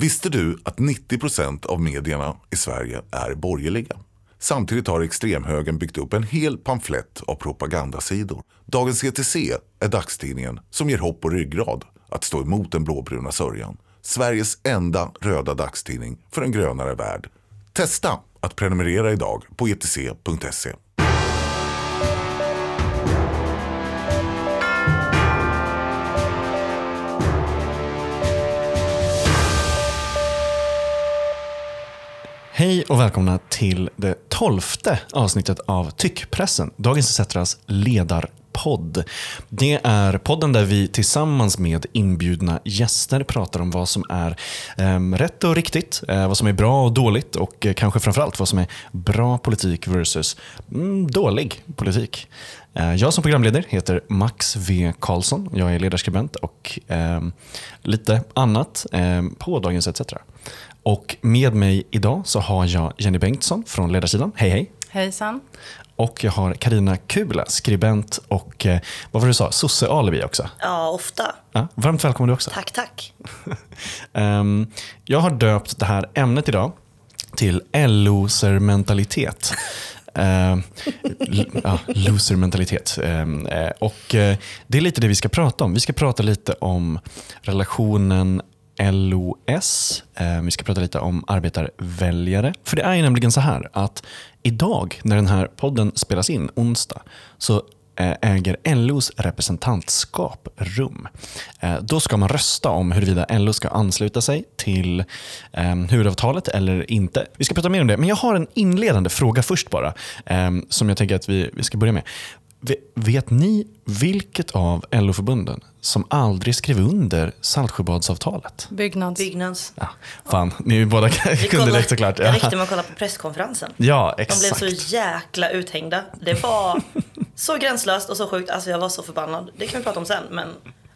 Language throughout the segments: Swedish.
Visste du att 90 procent av medierna i Sverige är borgerliga? Samtidigt har extremhögern byggt upp en hel pamflett av propagandasidor. Dagens ETC är dagstidningen som ger hopp och ryggrad att stå emot den blåbruna sörjan. Sveriges enda röda dagstidning för en grönare värld. Testa att prenumerera idag på etc.se. Hej och välkomna till det tolfte avsnittet av Tyckpressen, Dagens ETCs ledarpodd. Det är podden där vi tillsammans med inbjudna gäster pratar om vad som är eh, rätt och riktigt, eh, vad som är bra och dåligt och eh, kanske framförallt vad som är bra politik versus mm, dålig politik. Eh, jag som programledare heter Max V Karlsson. Jag är ledarskribent och eh, lite annat eh, på Dagens ETC. Och med mig idag så har jag Jenny Bengtsson från Ledarsidan. Hej hej! Hejsan. Och jag har Karina Kula, skribent och eh, vad var det du sa, sosse-alibi också. Ja, ofta. Ja, varmt välkommen du också. Tack, tack. um, jag har döpt det här ämnet idag till loser-mentalitet. Uh, ja, loser-mentalitet. Uh, och uh, det är lite det vi ska prata om. Vi ska prata lite om relationen LOS. Ehm, vi ska prata lite om arbetarväljare. För det är ju nämligen så här att idag när den här podden spelas in, onsdag, så Eh, äger LOs representantskap rum. Eh, då ska man rösta om huruvida LO ska ansluta sig till eh, huvudavtalet eller inte. Vi ska prata mer om det, men jag har en inledande fråga först bara, som jag tänker att vi, vi ska börja med. Vet ni vilket av LO-förbunden som aldrig skrev under Saltsjöbadsavtalet? Byggnads. Byggnads. Ja, fan, ni båda kunde det såklart. Det räckte med att kolla på presskonferensen. Ja, exakt. De blev så jäkla uthängda. Det var så gränslöst och så sjukt. Alltså jag var så förbannad. Det kan vi prata om sen, men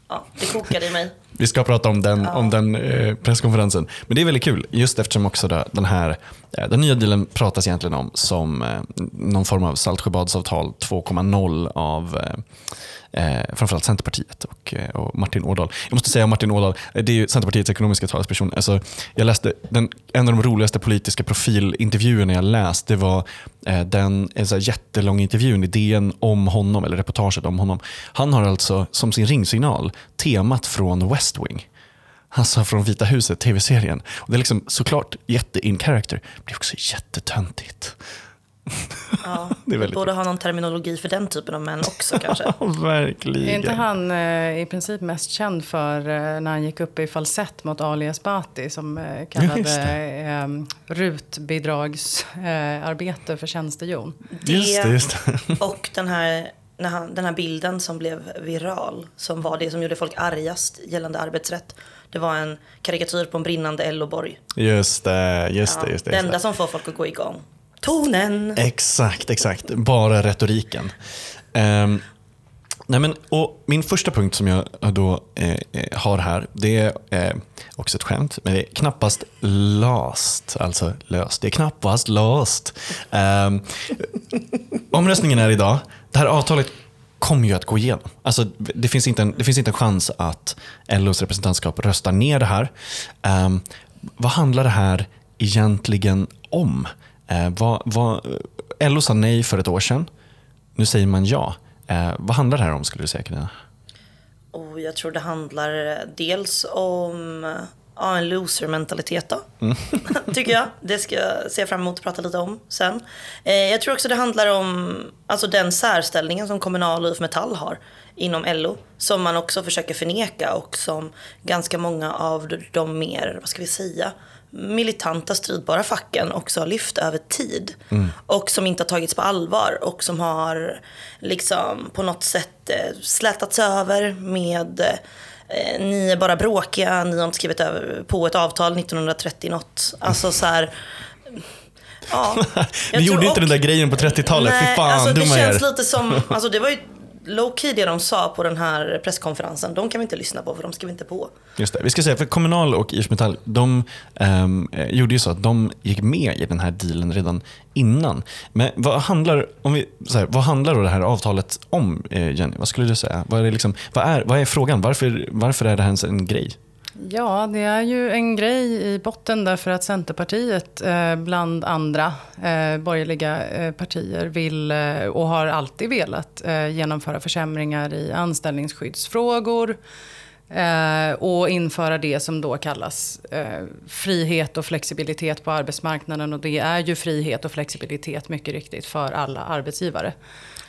ja, det kokade i mig. Vi ska prata om den, ja. om den eh, presskonferensen. Men det är väldigt kul, just eftersom också då, den här eh, den nya dealen pratas egentligen om som eh, någon form av Saltsjöbadsavtal 2.0 av eh, framförallt Centerpartiet och, eh, och, Martin Ådahl. Jag måste säga Martin Ådahl, eh, det är ju Centerpartiets ekonomiska talesperson. Alltså, jag läste den, en av de roligaste politiska profilintervjuerna jag läst. Det var eh, den jättelånga jättelång intervjun i DN om honom, eller reportaget om honom. Han har alltså som sin ringsignal temat från West Wing. Alltså från Vita huset, tv-serien. Och det är liksom såklart jätte-in character. Det är också jättetöntigt. Ja, det är väldigt borde ha någon terminologi för den typen av män också kanske. verkligen. Är inte han eh, i princip mest känd för eh, när han gick upp i falsett mot Ali Esbati som eh, kallade eh, RUT-bidragsarbete eh, för tjänstehjon? Just det, just det. och den här, han, den här bilden som blev viral, som var det som gjorde folk argast gällande arbetsrätt. Det var en karikatyr på en brinnande LO-borg. Just det, just det. Just det, det enda som får folk att gå igång tonen. Exakt, exakt. Bara retoriken. Um, nej men, och min första punkt som jag då eh, eh, har här, det är eh, också ett skämt, men det är knappast last, alltså löst. Det är knappast last. Um, omröstningen är idag. Det här avtalet kommer ju att gå igenom. Alltså, det, finns inte en, det finns inte en chans att LOs representantskap röstar ner det här. Um, vad handlar det här egentligen om? Eh, vad, vad, LO sa nej för ett år sedan. Nu säger man ja. Eh, vad handlar det här om skulle du säga Carina? Oh, jag tror det handlar dels om ja, en loser-mentalitet då. Mm. tycker jag. Det ska jag se fram emot att prata lite om sen. Eh, jag tror också det handlar om alltså, den särställningen som Kommunal och UF Metall har inom LO. Som man också försöker förneka och som ganska många av de mer, vad ska vi säga, militanta stridbara facken också har lyft över tid. Mm. Och som inte har tagits på allvar och som har liksom på något sätt eh, slätats över med eh, ni är bara bråkiga, ni har inte skrivit på ett avtal 1930 något. Alltså så här, Ja, Vi gjorde inte den där grejen på 30-talet, fy fan, alltså, Det känns er. lite som, alltså det var ju low key det de sa på den här presskonferensen, de kan vi inte lyssna på för de skrev inte på. Just det. Vi ska säga, för Kommunal och IF Metall, de um, gjorde ju så att de gick med i den här dealen redan innan. Men vad handlar, om vi, så här, vad handlar då det här avtalet om, eh, Jenny? Vad skulle du säga? Vad är, liksom, vad är, vad är frågan? Varför, varför är det här ens en grej? Ja, det är ju en grej i botten därför att Centerpartiet eh, bland andra eh, borgerliga eh, partier vill eh, och har alltid velat eh, genomföra försämringar i anställningsskyddsfrågor eh, och införa det som då kallas frihet och flexibilitet på arbetsmarknaden. Och det är ju frihet och flexibilitet mycket riktigt för alla arbetsgivare.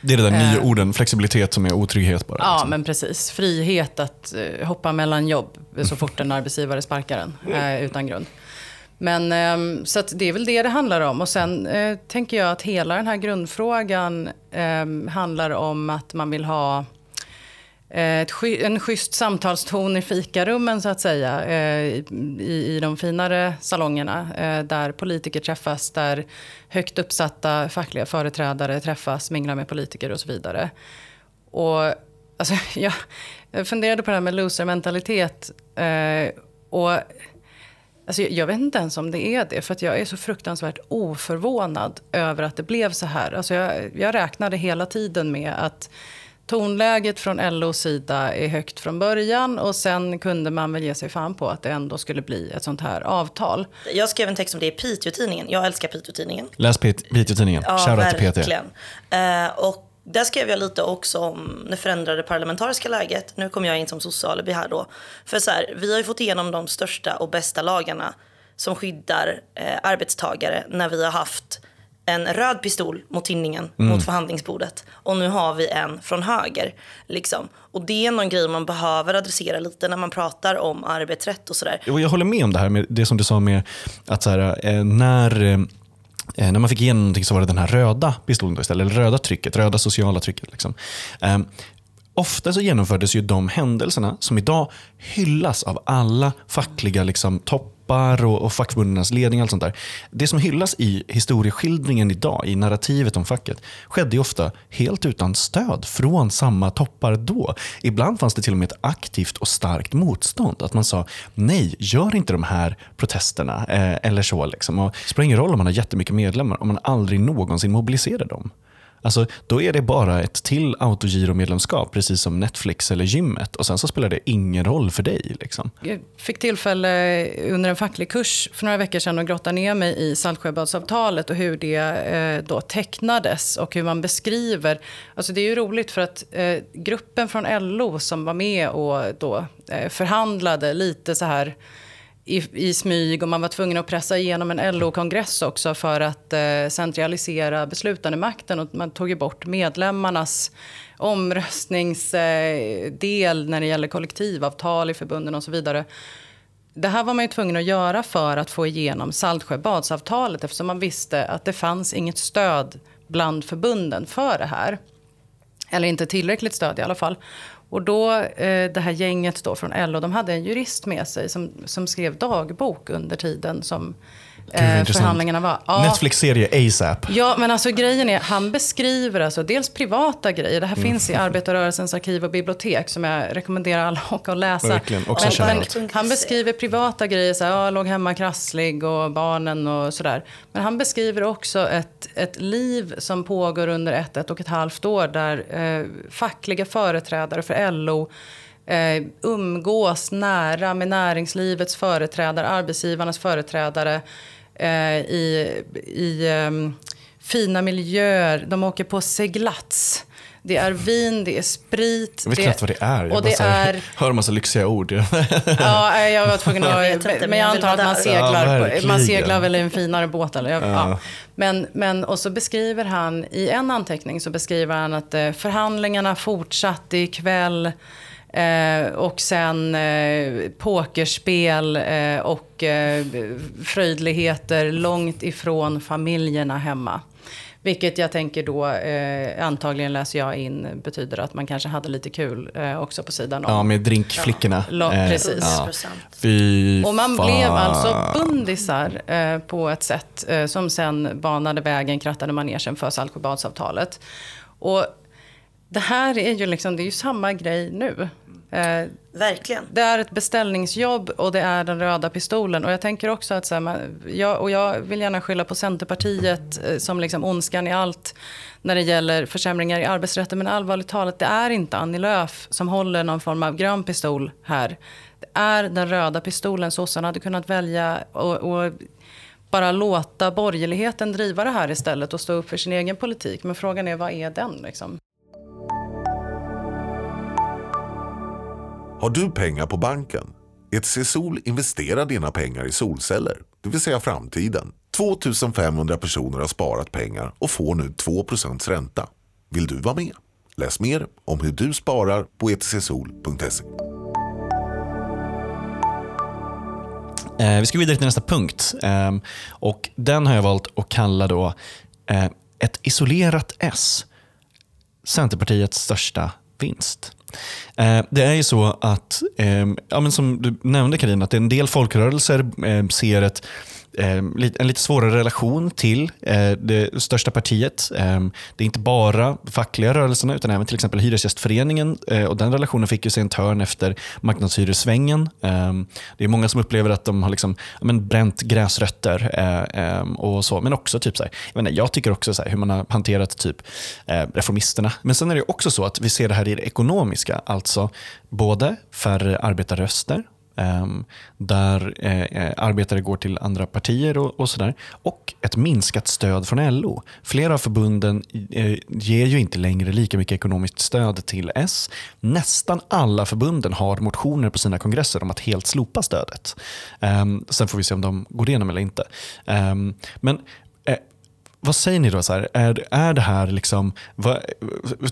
Det är det där nya orden, flexibilitet som är otrygghet bara. Ja, liksom. men precis. Frihet att uh, hoppa mellan jobb så fort en arbetsgivare sparkar en uh, utan grund. Men um, så det är väl det det handlar om. Och sen uh, tänker jag att hela den här grundfrågan um, handlar om att man vill ha Eh, ett, en schysst samtalston i fikarummen så att säga. Eh, I, i de finare salongerna eh, där politiker träffas, där högt uppsatta fackliga företrädare träffas, minglar med politiker och så vidare. Och, alltså, jag, jag funderade på det här med losermentalitet. Eh, och, alltså, jag vet inte ens om det är det, för att jag är så fruktansvärt oförvånad över att det blev så här. Alltså, jag, jag räknade hela tiden med att Tonläget från LOs sida är högt från början och sen kunde man väl ge sig fan på att det ändå skulle bli ett sånt här avtal. Jag skrev en text om det i Piteå-tidningen. Jag älskar Piteå-tidningen. Läs Piteå-tidningen. Ja, Shoutout till PT. Uh, och där skrev jag lite också om det förändrade parlamentariska läget. Nu kommer jag in som socialby här då. För så här, vi har ju fått igenom de största och bästa lagarna som skyddar eh, arbetstagare när vi har haft en röd pistol mot tinningen, mm. mot förhandlingsbordet. Och nu har vi en från höger. Liksom. Och det är någon grej man behöver adressera lite när man pratar om arbetsrätt och sådär. Jag håller med om det här, med det som du sa med att så här, eh, när eh, när man fick igenom någonting så var det den här röda pistolen istället, eller röda trycket, röda sociala trycket. Liksom. Um, ofta så genomfördes ju de händelserna som idag hyllas av alla fackliga liksom, topp toppar och, och fackförbundens ledning. Och allt sånt där. Det som hyllas i historieskildringen idag, i narrativet om facket, skedde ofta helt utan stöd från samma toppar då. Ibland fanns det till och med ett aktivt och starkt motstånd. Att man sa nej, gör inte de här protesterna. Eh, eller så. Liksom. Och det spelar ingen roll om man har jättemycket medlemmar om man aldrig någonsin mobiliserar dem. Alltså, då är det bara ett till autogiromedlemskap, precis som Netflix eller gymmet. Och sen så spelar det ingen roll för dig. Liksom. Jag fick tillfälle under en facklig kurs för några veckor sedan att grotta ner mig i Saltsjöbadsavtalet och hur det eh, då tecknades och hur man beskriver. Alltså det är ju roligt för att eh, gruppen från LO som var med och då eh, förhandlade lite så här i, i smyg och man var tvungen att pressa igenom en LO-kongress också för att eh, centralisera beslutandemakten och man tog ju bort medlemmarnas omröstningsdel eh, när det gäller kollektivavtal i förbunden och så vidare. Det här var man ju tvungen att göra för att få igenom Saltsjöbadsavtalet eftersom man visste att det fanns inget stöd bland förbunden för det här. Eller inte tillräckligt stöd i alla fall. Och då, eh, det här gänget då från LO, de hade en jurist med sig som, som skrev dagbok under tiden som eh, förhandlingarna var. Ja. Netflix-serie ASAP. Ja, men alltså grejen är, han beskriver alltså dels privata grejer. Det här mm. finns i arbetarrörelsens arkiv och bibliotek som jag rekommenderar alla att läsa. Verkligen, också men, men han beskriver privata grejer, så här, jag låg hemma krasslig och barnen och sådär. Men han beskriver också ett, ett liv som pågår under ett, ett och ett halvt år där eh, fackliga företrädare för LO eh, umgås nära med näringslivets företrädare, arbetsgivarnas företrädare eh, i, i um, fina miljöer. De åker på seglats. Det är vin, det är sprit. Jag vet knappt vad det är. Jag och det här, är... hör en massa lyxiga ord. ja, jag var tvungen att... Jag men jag antar att man seglar, ja, man seglar väl i en finare båt. Eller, ja. ja. Men, men, och så beskriver han, i en anteckning så beskriver han att eh, förhandlingarna fortsatte ikväll. Eh, och sen eh, pokerspel eh, och eh, fröjdligheter långt ifrån familjerna hemma. Vilket jag tänker då, eh, antagligen läser jag in, betyder att man kanske hade lite kul eh, också på sidan om. Ja, med drinkflickorna. Ja, eh, precis. Ja. Fy och man fan. blev alltså bundisar eh, på ett sätt eh, som sen banade vägen, krattade manegen för Saltsjöbadsavtalet. Och det här är ju liksom, det är ju samma grej nu. Eh, Verkligen. Det är ett beställningsjobb och det är den röda pistolen. Och jag tänker också att, så här, jag, och jag vill gärna skylla på Centerpartiet eh, som liksom ondskan i allt när det gäller försämringar i arbetsrätten. Men allvarligt talat, det är inte Annie Lööf som håller någon form av grön pistol här. Det är den röda pistolen. Sossarna hade kunnat välja och, och bara låta borgerligheten driva det här istället och stå upp för sin egen politik. Men frågan är, vad är den? Liksom? Har du pengar på banken? ETC Sol investerar dina pengar i solceller, det vill säga framtiden. 2500 personer har sparat pengar och får nu 2% ränta. Vill du vara med? Läs mer om hur du sparar på etcsol.se. Eh, vi ska vidare till nästa punkt. Eh, och Den har jag valt att kalla då eh, ett isolerat S. Centerpartiets största vinst. Eh, det är ju så att, eh, ja, men som du nämnde Karin, att en del folkrörelser eh, ser ett Eh, en lite svårare relation till eh, det största partiet. Eh, det är inte bara fackliga rörelserna utan även till exempel Hyresgästföreningen. Och den relationen fick ju sig en törn efter marknadshyressvängen. Det är många som upplever att de har liksom, men bränt gräsrötter. Och så. Men också typ så här, jag, menar, jag tycker också så här, hur man har hanterat typ reformisterna. Men sen är det också så att vi ser det här i det ekonomiska. Alltså både färre arbetarröster Ehm, där eh, eh, arbetare går till andra partier och, och sådär. Och ett minskat stöd från LO. Flera av förbunden eh, ger ju inte längre lika mycket ekonomiskt stöd till S. Nästan alla förbunden har motioner på sina kongresser om att helt slopa stödet. Ehm, sen får vi se om de går igenom eller inte. Ehm, men vad säger ni då? Så här, är, är det här liksom, vad,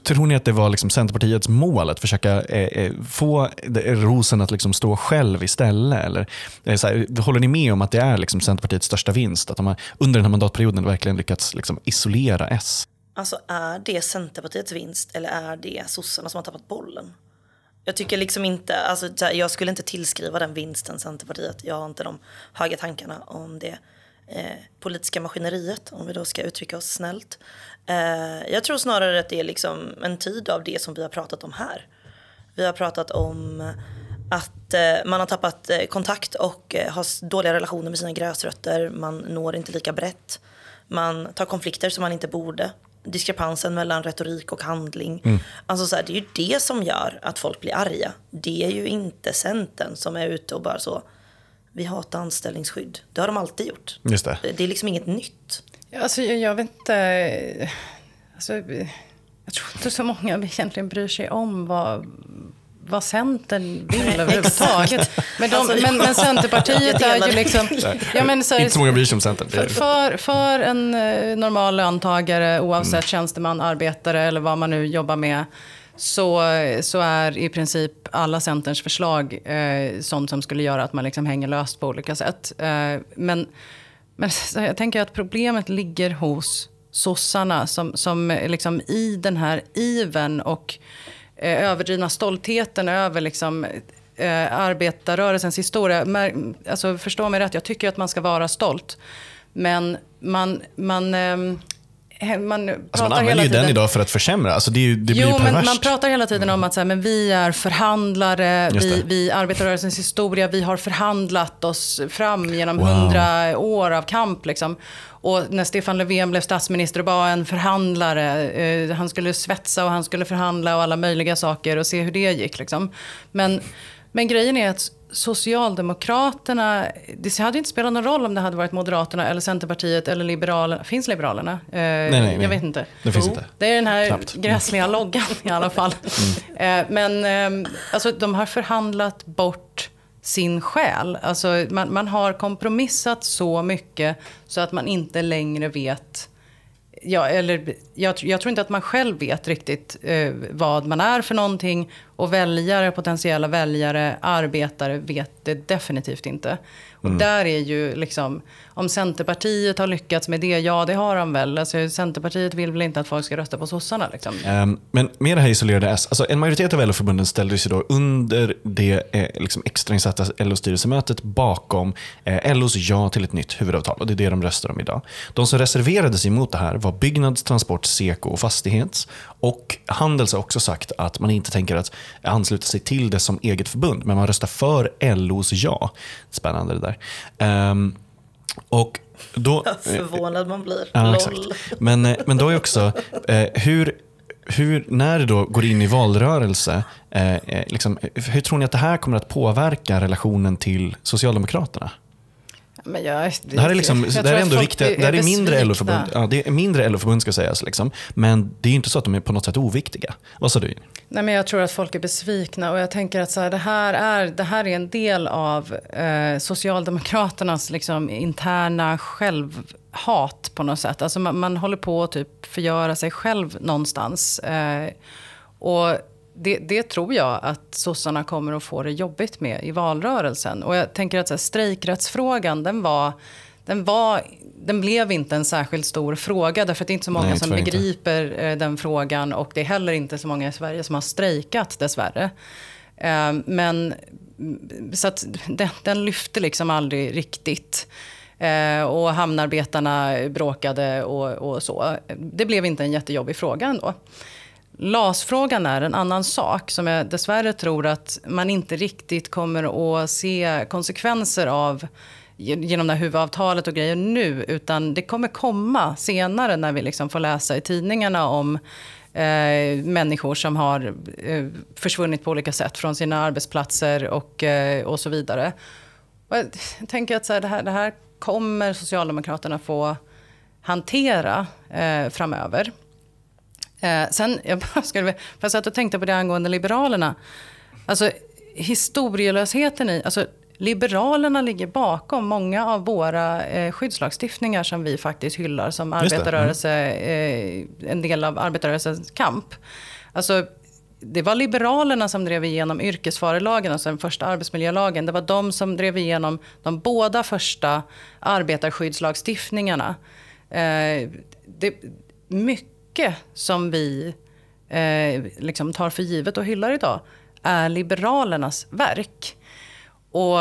tror ni att det var liksom Centerpartiets mål att försöka eh, eh få rosen att liksom stå själv istället? Eller, eh, så här, håller ni med om att det är liksom Centerpartiets största vinst? Att de har under den här mandatperioden verkligen lyckats liksom isolera S? Alltså är det Centerpartiets vinst eller är det sossarna som har tappat bollen? Jag tycker liksom inte, alltså, jag skulle inte tillskriva den vinsten Centerpartiet. Jag har inte de höga tankarna om det eh, politiska maskineriet, om vi då ska uttrycka oss snällt. Eh, jag tror snarare att det är liksom en tid av det som vi har pratat om här. Vi har pratat om att eh, man har tappat eh, kontakt och eh, har dåliga relationer med sina gräsrötter. Man når inte lika brett. Man tar konflikter som man inte borde. Diskrepansen mellan retorik och handling. Mm. Alltså så här, det är ju det som gör att folk blir arga. Det är ju inte Centern som är ute och bara så vi hatar anställningsskydd. Det har de alltid gjort. Just det. det är liksom inget nytt. Alltså, jag, jag vet inte... Alltså, jag tror inte så många egentligen bryr sig om vad, vad Centern vill överhuvudtaget. Men, de, alltså, men, men Centerpartiet är ju liksom... Ja, men, så, inte så många bryr sig om Centern. För, för, för en eh, normal löntagare, oavsett mm. tjänsteman, arbetare eller vad man nu jobbar med så, så är i princip alla Centerns förslag eh, sånt som skulle göra att man liksom hänger löst på olika sätt. Eh, men men jag tänker att problemet ligger hos sossarna som, som liksom i den här iven och eh, överdrivna stoltheten över liksom, eh, arbetarrörelsens historia. Mär, alltså, förstå mig rätt, jag tycker att man ska vara stolt. Men man, man eh, man, alltså man använder ju den idag för att försämra. Alltså det, det blir jo, ju men man pratar hela tiden om att så här, men vi är förhandlare, vi, vi arbetarrörelsens historia, vi har förhandlat oss fram genom hundra wow. år av kamp. Liksom. Och när Stefan Löfven blev statsminister och var en förhandlare, eh, han skulle svetsa och han skulle förhandla och alla möjliga saker och se hur det gick. Liksom. Men, men grejen är att Socialdemokraterna, det hade inte spelat någon roll om det hade varit Moderaterna eller Centerpartiet eller Liberalerna. Finns Liberalerna? Eh, nej, nej, nej. Jag vet inte. Det finns inte. Det är den här Knappt. gräsliga loggan i alla fall. Mm. Eh, men eh, alltså, de har förhandlat bort sin själ. Alltså, man, man har kompromissat så mycket så att man inte längre vet ja, eller, jag, jag, tror inte att man själv vet riktigt eh, vad man är för någonting. Och väljare, potentiella väljare, arbetare vet det definitivt inte. Och mm. där är ju liksom, om Centerpartiet har lyckats med det, ja det har de väl. Alltså, Centerpartiet vill väl inte att folk ska rösta på sossarna. Liksom. Um, men med det här isolerade S, alltså en majoritet av LO-förbunden ställde sig då under det eh, liksom extrainsatta LO-styrelsemötet bakom eh, LOs ja till ett nytt huvudavtal. Och det är det de röstar om idag. De som reserverade sig mot det här var Byggnads, Transport, Seko och Fastighets. Och Handels har också sagt att man inte tänker att ansluta sig till det som eget förbund, men man röstar för LOs ja. Spännande det där. Um, och då, Förvånad man blir. Ja. Men, eh, men då är också, eh, hur hur, när det då går in i valrörelse, eh, eh, liksom, hur tror ni att det här kommer att påverka relationen till Socialdemokraterna? Men jag, Det här är, liksom, det här är ändå folk viktiga, det här är mindre. LO-förbund, ja, det är mindre LO-förbund ska sägas, liksom. men det är inte så att de är på något sätt oviktiga. Vad sa du? Nej, men jag tror att folk är besvikna och jag tänker att så här, det, här är, det här är en del av eh, Socialdemokraternas liksom, interna självhat på något sätt. Alltså man, man håller på att typ förgöra sig själv någonstans. Eh, och det, det tror jag att sossarna kommer att få det jobbigt med i valrörelsen. Och jag tänker att så här, strejkrättsfrågan, den var, den var den blev inte en särskilt stor fråga därför att det är inte så många Nej, som tyvärr inte. begriper eh, den frågan och det är heller inte så många i Sverige som har strejkat dessvärre. Eh, men mm, så att den, den lyfte liksom aldrig riktigt. Eh, och hamnarbetarna bråkade och, och så. Det blev inte en jättejobbig fråga ändå. LAS-frågan är en annan sak som jag dessvärre tror att man inte riktigt kommer att se konsekvenser av genom det här huvudavtalet och grejer nu. Utan det kommer komma senare när vi liksom får läsa i tidningarna om eh, människor som har eh, försvunnit på olika sätt från sina arbetsplatser och, eh, och så vidare. Och jag tänker att så här, det, här, det här kommer Socialdemokraterna få hantera eh, framöver. Eh, sen, jag skulle, jag satt och tänkte på det angående Liberalerna. Alltså historielösheten i, alltså Liberalerna ligger bakom många av våra eh, skyddslagstiftningar som vi faktiskt hyllar som det. arbetarrörelse, eh, en del av arbetarrörelsens kamp. Alltså, det var Liberalerna som drev igenom yrkesfarelagen, alltså den första arbetsmiljölagen. Det var de som drev igenom de båda första arbetarskyddslagstiftningarna. Eh, det, mycket som vi eh, liksom tar för givet och hyllar idag är Liberalernas verk. Och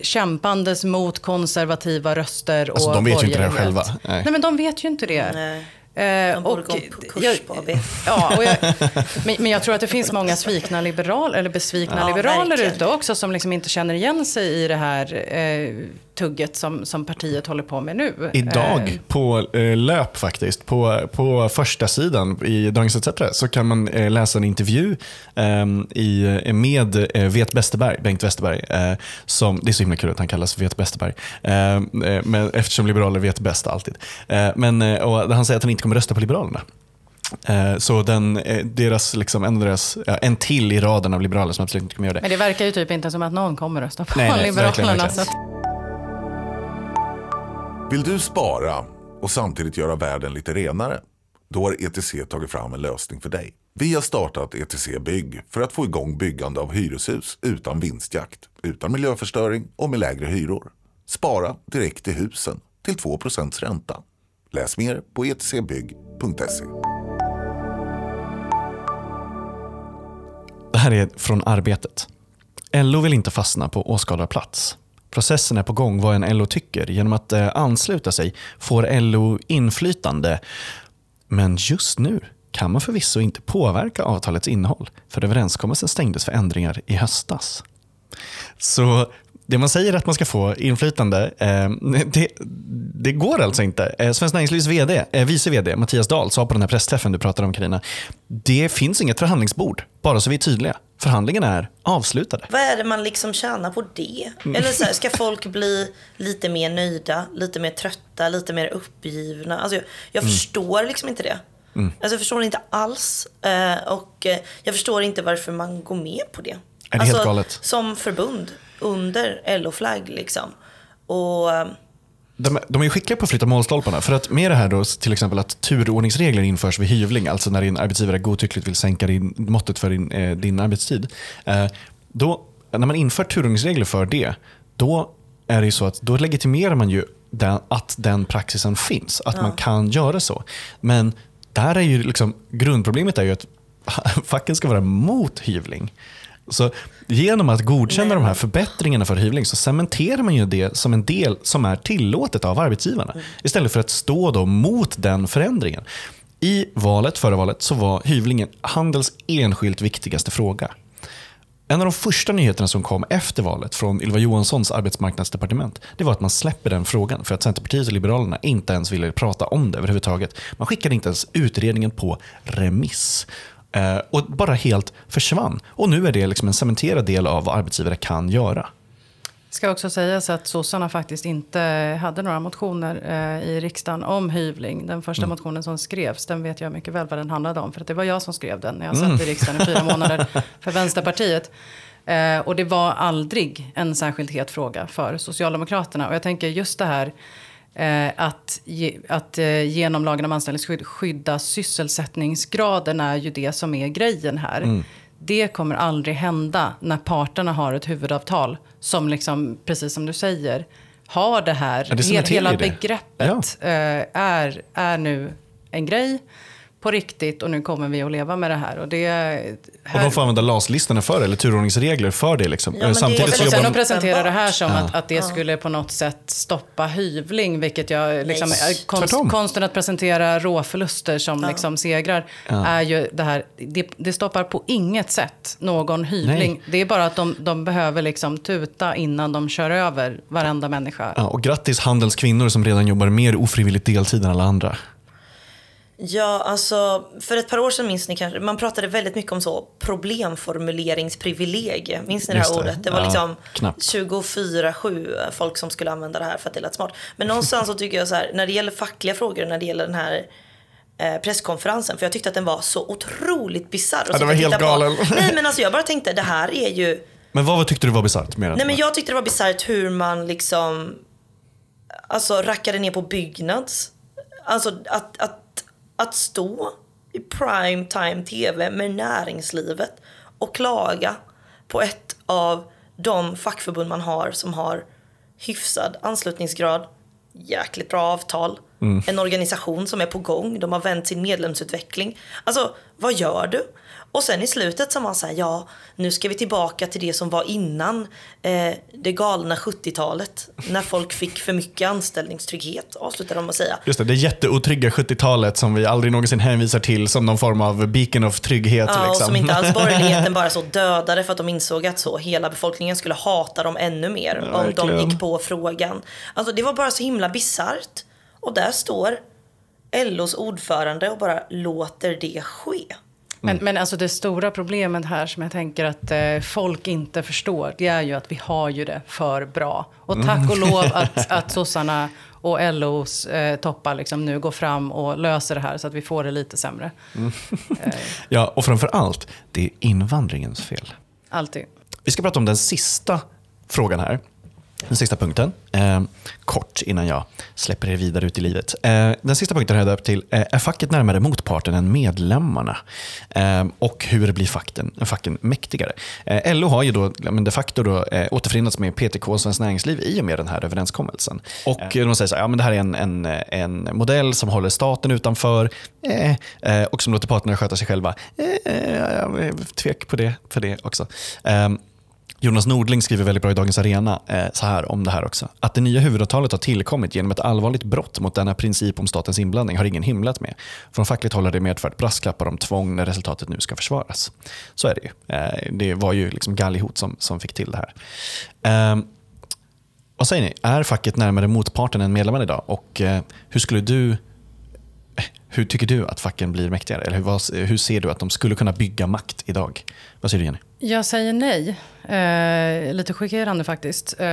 kämpandes mot konservativa röster och Alltså, de vet ju inte det själva. Nej. Nej. men de vet ju inte det. Nej. Eh, De borde och gå en kurs jag- på ABF. Ja, och jag, men, men jag tror att det finns många svikna liberal, eller besvikna Ja, liberaler verkligen. ute också som liksom inte känner igen sig i det här eh, tugget som, som partiet håller på med nu. Idag Eh, på eh, löp faktiskt, på, på första sidan i Dagens ETC så kan man eh, läsa en intervju ehm, i, med Vet Westerberg, Bengt Westerberg. Som, det är så himla kul att han kallas Vet Westerberg. Ehm, eh, men, eftersom liberaler vet bäst alltid. Men, och han säger att han inte kommer rösta på Liberalerna. Så den, deras, liksom, en, deras, en till i raden av liberaler som absolut inte kommer göra det. Men det verkar ju typ inte som att någon kommer rösta på Nej, nej, Liberalerna. verkligen, verkligen. Vill du spara och samtidigt göra världen lite renare? Då har ETC tagit fram en lösning för dig. Vi har startat ETC Bygg för att få igång byggande av hyreshus utan vinstjakt, utan miljöförstöring och med lägre hyror. Spara direkt i husen till 2% ränta. Läs mer på etcbygg.se. Det här är från Arbetet. LO vill inte fastna på åskådarplats. Processen är på gång vad en LO tycker. Genom att eh, ansluta sig får LO inflytande. Men just nu kan man förvisso inte påverka avtalets innehåll för överenskommelsen stängdes för ändringar i höstas. Så det man säger att man ska få inflytande, eh, det, det går alltså inte. Eh, Svenskt Näringslivs VD, eh, vice VD Mattias Dahl sa på den här pressträffen du pratade om Carina, det finns inget förhandlingsbord, bara så vi är tydliga. Förhandlingarna är avslutade. Vad är det man liksom tjänar på det? Eller så här, ska folk bli lite mer nöjda, lite mer trötta, lite mer uppgivna? Alltså jag, jag Mm. förstår liksom inte det. Alltså jag förstår inte alls. Och jag förstår inte varför man går med på det. det alltså, helt galet? Som förbund under LO-flagg liksom. Och eh, De, de är skickliga på att flytta målstolparna. För att med det här då, till exempel att turordningsregler införs vid hyvling, alltså när din arbetsgivare godtyckligt vill sänka din, måttet för din, eh, din arbetstid. Eh, då, när man inför turordningsregler för det, då är det ju så att då legitimerar man ju den, att den praxisen finns, att man kan göra så. Men där är ju liksom, grundproblemet är ju att facken ska vara mot hyvling. Så genom att godkänna de här förbättringarna för hyvling så cementerar man ju det som en del som är tillåtet av arbetsgivarna. Istället för att stå då mot den förändringen. I valet, förra valet så var hyvlingen Handels enskilt viktigaste fråga. En av de första nyheterna som kom efter valet från Ylva Johanssons arbetsmarknadsdepartement det var att man släpper den frågan för att Centerpartiet och Liberalerna inte ens ville prata om det överhuvudtaget. Man skickade inte ens utredningen på remiss och bara helt försvann. Och nu är det liksom en cementerad del av vad arbetsgivare kan göra. ska också sägas att sossarna faktiskt inte hade några motioner eh, i riksdagen om hyvling. Den första motionen som skrevs, den vet jag mycket väl vad den handlade om. För att det var jag som skrev den när jag satt i riksdagen i fyra månader för Vänsterpartiet. Eh, och det var aldrig en särskilt het fråga för Socialdemokraterna. Och jag tänker just det här eh, att, ge, att eh, genom lagen om anställningsskydd skydda sysselsättningsgraden är ju det som är grejen här. Det kommer aldrig hända när parterna har ett huvudavtal som, liksom, precis som du säger, har det här. Ja, det hela ju det. begreppet eh, är, är nu en grej på riktigt och nu kommer vi att leva med det här. Och det, Och de får använda LAS-listorna för det, eller turordningsregler för det. Liksom. Ja, det Samtidigt också så jobbar de... att presentera det här som Ja. att, att det skulle på något sätt stoppa hyvling, vilket jag... Liksom, konst, konsten att presentera råförluster som liksom segrar är ju det här... Det, det stoppar på inget sätt någon hyvling. Nej. Det är bara att de, de behöver liksom tuta innan de kör över varenda människa. Ja, och grattis Handels kvinnor som redan jobbar mer ofrivilligt deltid än alla andra. Ja, alltså för ett par år sedan minns ni kanske, man pratade väldigt mycket om så problemformuleringsprivilegie. Minns ni det här det. ordet? Det var Ja, liksom knappt. 24-7 folk som skulle använda det här för att det lät smart. Men någonstans så tycker jag så här, när det gäller fackliga frågor, när det gäller den här eh, presskonferensen, för jag tyckte att den var så otroligt bisarr. Ja, den var helt på. galen. Nej men alltså jag bara tänkte, det här är ju Men vad, tyckte du var bisarrt? Nej men jag tyckte det var bisarrt hur man liksom Alltså rackade ner på Byggnads. Alltså att, att, att stå i prime time tv med näringslivet och klaga på ett av de fackförbund man har som har hyfsad anslutningsgrad, jäkligt bra avtal, en organisation som är på gång, de har vänt sin medlemsutveckling. Alltså, vad gör du? Och sen i slutet så man säger ja, nu ska vi tillbaka till det som var innan eh, det galna 70-talet. När folk fick för mycket anställningstrygghet, avslutar de att säga. Just det, det jätteotrygga 70-talet som vi aldrig någonsin hänvisar till som någon form av beacon of trygghet. Ja, och liksom. som inte alls borgerligheten bara så dödade för att de insåg att så hela befolkningen skulle hata dem ännu mer Ja, om de gick på frågan. Alltså det var bara så himla bisarrt. Och där står LOs ordförande och bara låter det ske. Men, men alltså det stora problemet här som jag tänker att eh, folk inte förstår, det är ju att vi har ju det för bra. Och tack och lov att, att sossarna och LOs eh, toppar liksom nu går fram och löser det här så att vi får det lite sämre. Ja, och framför allt, det är invandringens fel. Alltid. Vi ska prata om den sista frågan här. Den sista punkten. Eh, kort innan jag släpper er vidare ut i livet. Eh, den sista punkten har jag döpt till eh, Är facket närmare motparten än medlemmarna? Eh, och hur blir facken, facken mäktigare? Eh, LO har ju då de facto då, eh, återförenats med PTK och Svenskt Näringsliv i och med den här överenskommelsen. Och de säger så här, ja, men det här är en, en, en modell som håller staten utanför och som låter parterna sköta sig själva. Tvek på det, för det också. Jonas Nordling skriver väldigt bra i Dagens Arena eh, så här om det här också. Att det nya huvudavtalet har tillkommit genom ett allvarligt brott mot denna princip om statens inblandning har ingen himlat med. Från fackligt håll har det medfört brasklappar om tvång när resultatet nu ska försvaras. Så är det ju. Eh, det var ju liksom Gallihot som, som fick till det här. Eh, vad säger ni? Är facket närmare motparten än medlemmen idag? Och eh, hur skulle du eh, hur tycker du att facken blir mäktigare? Eller hur, hur ser du att de skulle kunna bygga makt idag? Vad säger du Jenny? Jag säger nej. Eh, lite chockerande faktiskt. Eh,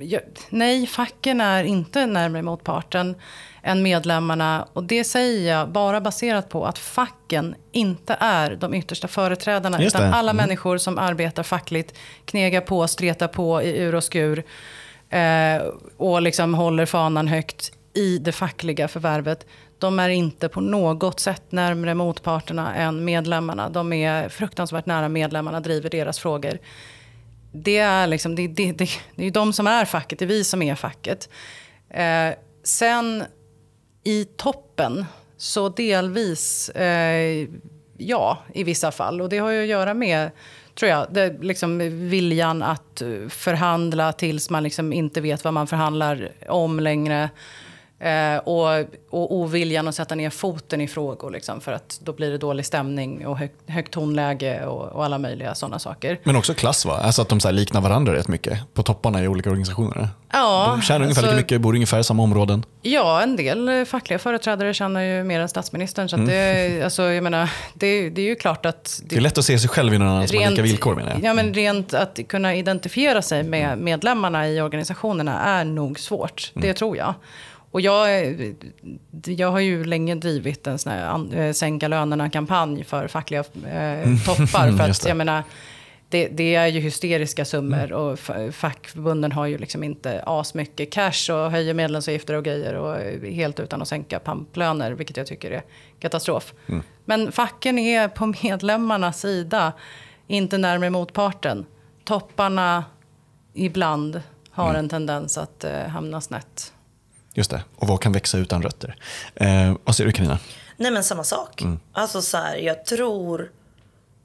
jag, nej, facken är inte närmare motparten än medlemmarna. Och det säger jag bara baserat på att facken inte är de yttersta företrädarna. Just utan det. alla Mm. människor som arbetar fackligt knegar på, stretar på i ur och skur. Eh, och liksom håller fanan högt i det fackliga förvärvet. De är inte på något sätt närmare motparterna än medlemmarna. De är fruktansvärt nära medlemmarna, driver deras frågor. Det är, liksom, det, det, det, det är ju de som är facket, det är vi som är facket. Eh, sen i toppen, så delvis eh, ja, i vissa fall. Och det har ju att göra med, tror jag, det, liksom, viljan att eh, förhandla tills man liksom inte vet vad man förhandlar om längre. Eh, och, och oviljan att sätta ner foten i frågor. Liksom, för att då blir det dålig stämning och hög, högt tonläge och, och alla möjliga sådana saker. Men också klass va? Alltså att de så liknar varandra rätt mycket på topparna i olika organisationer. Ja, de tjänar ungefär alltså- lika mycket, bor i ungefär samma områden. Ja, en del eh, fackliga företrädare tjänar ju mer än statsministern. Så att det, alltså, jag menar, det, det är ju klart att... Det är lätt att se sig själv i någon annan som har lika villkor menar jag. Ja, men rent att kunna identifiera sig med medlemmarna i organisationerna är nog svårt. Det tror jag. Och jag, jag har ju länge drivit en sån här eh, sänka lönerna-kampanj för fackliga eh, toppar. För att jag menar, det, det är ju hysteriska summor och fa- fackförbunden har ju liksom inte asmycket cash och höjer medlemsavgifter och grejer och helt utan att sänka pamplöner, vilket jag tycker är katastrof. Men facken är på medlemmarnas sida, inte närmare motparten. Topparna ibland har en tendens att eh, hamna snett. Just det. Och vad kan växa utan rötter? Eh, vad säger du Carina? Nej men samma sak. Alltså så här, jag tror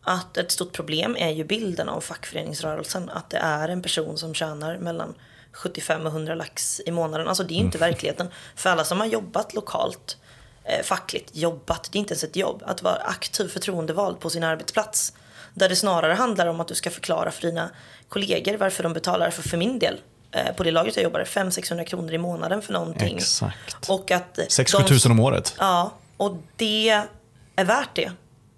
att ett stort problem är ju bilden av fackföreningsrörelsen. Att det är en person som tjänar mellan 75 och 100 lax i månaden. Alltså det är ju inte verkligheten. För alla som har jobbat lokalt, eh, fackligt, jobbat, det är inte ens ett jobb. Att vara aktiv förtroendevald på sin arbetsplats. Där det snarare handlar om att du ska förklara för dina kollegor varför de betalar, för, för min del, på det laget jag jobbar, 500-600 kronor i månaden för någonting. Exakt. Och att eh, 6-7 de- tusen om året. Ja, och det är värt det.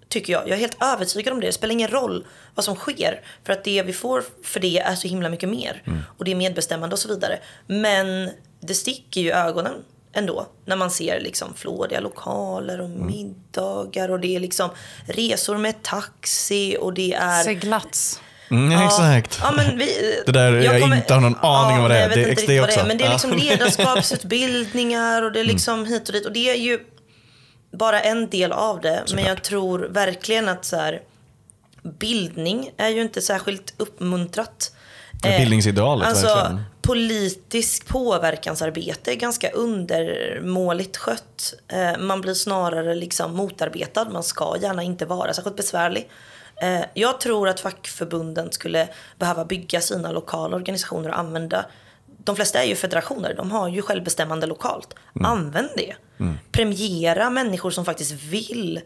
Tycker jag. Jag är helt övertygad om det. Det spelar ingen roll vad som sker. För att det vi får för det är så himla mycket mer. Och det är medbestämmande och så vidare. Men det sticker ju i ögonen ändå. När man ser liksom flådiga lokaler och middagar. Och det är liksom resor med taxi. Och det är... Seglats. Mm, Ja. Exakt. Ja, men vi, Det där jag inte har någon aning om vad det är. jag Det är XD vad det också. är, Men det är liksom Ja. ledarskapsutbildningar och det är liksom hit och dit. Och det är ju bara en del av det. Men jag tror verkligen att så här, bildning är ju inte särskilt uppmuntrat. Ja, Eh, bildningsidealet, Alltså verkligen. politisk påverkansarbete är ganska undermåligt skött. Eh, Man blir snarare liksom motarbetad. Man ska gärna inte vara särskilt besvärlig. Eh, Jag tror att fackförbunden skulle behöva bygga sina lokala organisationer och använda de flesta är ju federationer, de har ju självbestämmande lokalt. Använd det. Premiera människor som faktiskt vill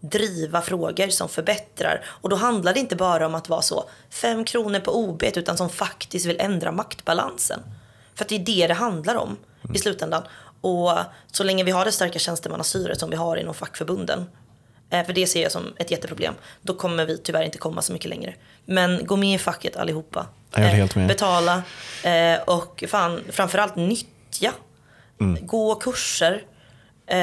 driva frågor som förbättrar. Och då handlar det inte bara om att vara så fem kronor på OB utan som faktiskt vill ändra maktbalansen. För att det är det det handlar om i slutändan. Och så länge vi har det starka tjänstemannastyret som vi har inom fackförbunden för det ser jag som ett jätteproblem. Då kommer vi tyvärr inte komma så mycket längre. Men gå med i facket allihopa. Jag är helt med. Betala eh, och fan, framförallt nyttja. Mm. Gå kurser. Eh,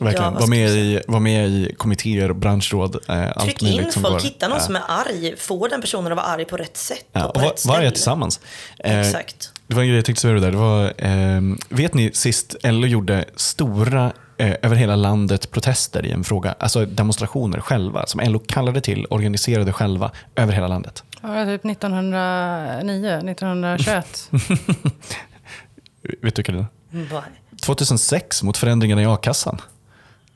Verkligen. Ja, var, med i, var med i kommittéer, branschråd, eh, allt Tryck in som folk, går. hitta någon Ja. som är arg. Få den personen att vara arg på rätt sätt Ja, och och var, jag tillsammans. Eh, Exakt. Det var en grej jag så roligt där. Det var, eh, vet ni sist LO gjorde stora eh, över hela landet protester i en fråga, alltså demonstrationer själva, som LO kallade till, organiserade själva över hela landet. Ja, typ 1909, 1921. Vet du Carina? Bara- 2006 mot förändringarna i a-kassan.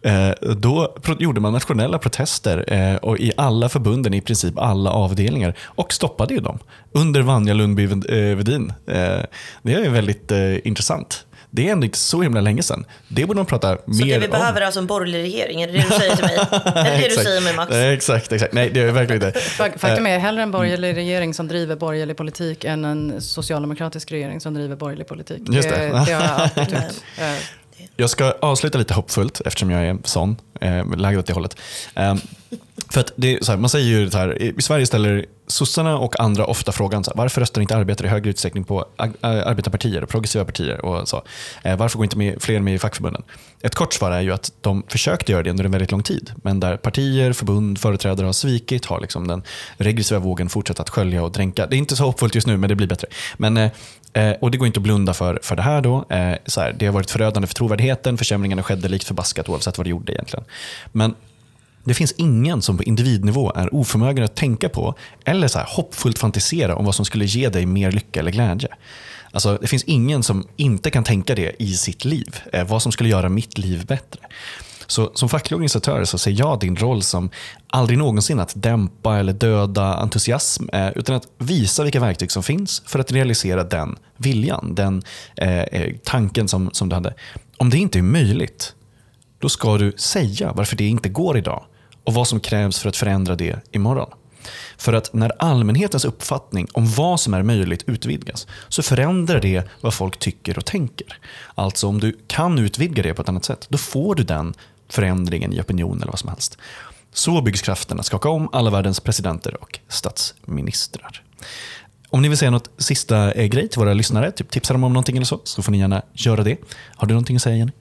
Eh, då gjorde man nationella protester eh, och i alla förbunden, i princip alla avdelningar, och stoppade ju dem under Vanja Lundby-Wedin. Eh, det är väldigt intressant. Det är ändå inte så himla länge sedan. Det borde man prata Så mer det vi om. behöver är alltså en borgerlig regering? Är det det du säger till mig? är det det du Exakt. säger mig Max? Eh, Exakt, exakt. Nej, det är verkligen inte. Fak- Faktum är hellre en borgerlig regering som driver borgerlig politik än en socialdemokratisk regering som driver borgerlig politik. Just det. det har jag alltid tyckt. Eh, Jag ska avsluta lite hoppfullt eftersom jag är sån, eh, lagd åt det hållet. Eh, för att det är så här, man säger ju det här, i Sverige ställer sossarna och andra ofta frågan så här, varför röstar inte arbetare i högre utsträckning på äh, arbetarpartier och progressiva partier? Och så. Eh, varför går inte med, fler med i fackförbunden? Ett kort svar är ju att de försökte göra det under en väldigt lång tid. Men där partier, förbund, företrädare har svikit har liksom den regressiva vågen fortsatt att skölja och dränka. Det är inte så hoppfullt just nu, men det blir bättre. Men, eh, eh och det går inte att blunda för, för det här. då. Eh, så här, Det har varit förödande för trovärdigheten. Försämringarna skedde likt förbaskat oavsett vad det gjorde egentligen. Men det finns ingen som på individnivå är oförmögen att tänka på eller så här hoppfullt fantisera om vad som skulle ge dig mer lycka eller glädje. Alltså, det finns ingen som inte kan tänka det i sitt liv. Eh, vad som skulle göra mitt liv bättre. Så som facklig organisatör så ser jag din roll som aldrig någonsin att dämpa eller döda entusiasm, eh, utan att visa vilka verktyg som finns för att realisera den viljan, den eh, eh, tanken som, som du hade. Om det inte är möjligt, då ska du säga varför det inte går idag och vad som krävs för att förändra det imorgon. För att när allmänhetens uppfattning om vad som är möjligt utvidgas så förändrar det vad folk tycker och tänker. Alltså om du kan utvidga det på ett annat sätt, då får du den förändringen i opinion eller vad som helst. Så byggs kraften att skaka om alla världens presidenter och statsministrar. Om ni vill säga något sista eh, grej till våra lyssnare, typ tipsa dem om någonting eller så, så får ni gärna göra det. Har du någonting att säga Jenny?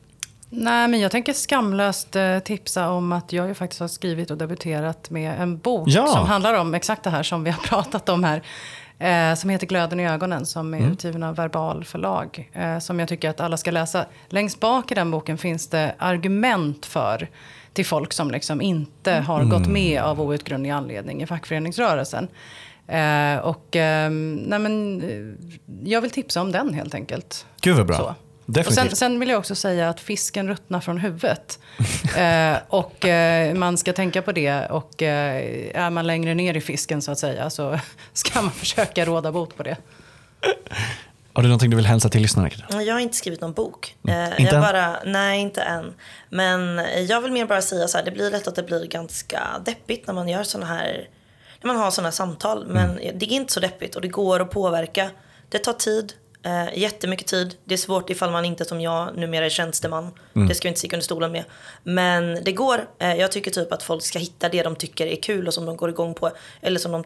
Nej, men jag tänker skamlöst eh, tipsa om att jag ju faktiskt har skrivit och debuterat med en bok Ja. som handlar om exakt det här som vi har pratat om här. Eh, som heter Glöden i ögonen, som är Mm. utgiven av Verbal förlag. Eh, som jag tycker att alla ska läsa. Längst bak i den boken finns det argument för till folk som liksom inte har gått Mm. med av outgrundlig anledning i fackföreningsrörelsen. Eh, och, ehm, nej men, eh, jag vill tipsa om den helt enkelt. Gud vad bra. Så. Och sen, sen vill jag också säga att fisken ruttnar från huvudet. eh, och eh, man ska tänka på det. Och eh, är man längre ner i fisken så att säga så ska man försöka råda bot på det. Har du någonting du vill hälsa till lyssnarna? Jag har inte skrivit någon bok. Eh, Mm. Inte jag än? bara, nej, inte än. Men jag vill mer bara säga så här, det blir lätt att det blir ganska deppigt när man gör såna här, när man har såna här samtal. Men Mm. det är inte så deppigt och det går att påverka. Det tar tid, eh, jättemycket tid. Det är svårt ifall man inte som jag numera är tjänsteman. Mm. Det ska vi inte sticka under stolen med. Men det går. Eh, jag tycker typ att folk ska hitta det de tycker är kul och som de går igång på. Eller som de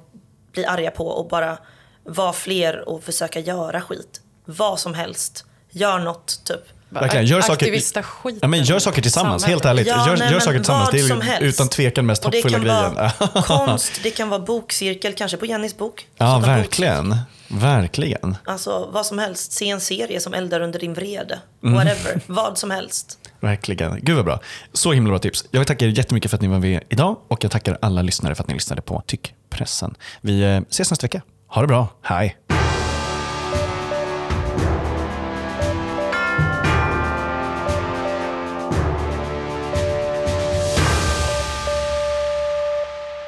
blir arga på och bara vara fler och försöka göra skit. Vad som helst. Gör något typ. Verkligen, gör saker, Aktivista skiten. ja, men gör saker tillsammans, Samhället. helt ärligt. Ja, gör nej, gör saker tillsammans, det är som ju helst. utan tvekan mest hoppfulla grejen. konst, det kan vara bokcirkel, kanske på Jennys bok. Ja, verkligen. Verkligen. bok- Alltså vad som helst. Se en serie som eldar under din vrede. Mm. Whatever. vad som helst. Verkligen. Gud vad bra. Så himla bra tips. Jag vill tacka er jättemycket för att ni var med idag och jag tackar alla lyssnare för att ni lyssnade på Tyckpressen. Vi eh, ses nästa vecka. Ha det bra. Hej.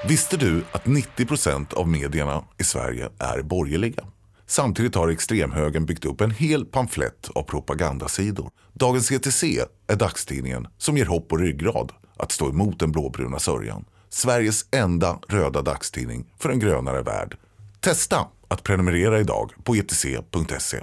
Visste du att 90% av medierna i Sverige är borgerliga? Samtidigt har extremhögern byggt upp en hel pamflett av propagandasidor. Dagens ETC är dagstidningen som ger hopp och ryggrad att stå emot den blåbruna sörjan. Sveriges enda röda dagstidning för en grönare värld. Testa att prenumerera idag på etc.se.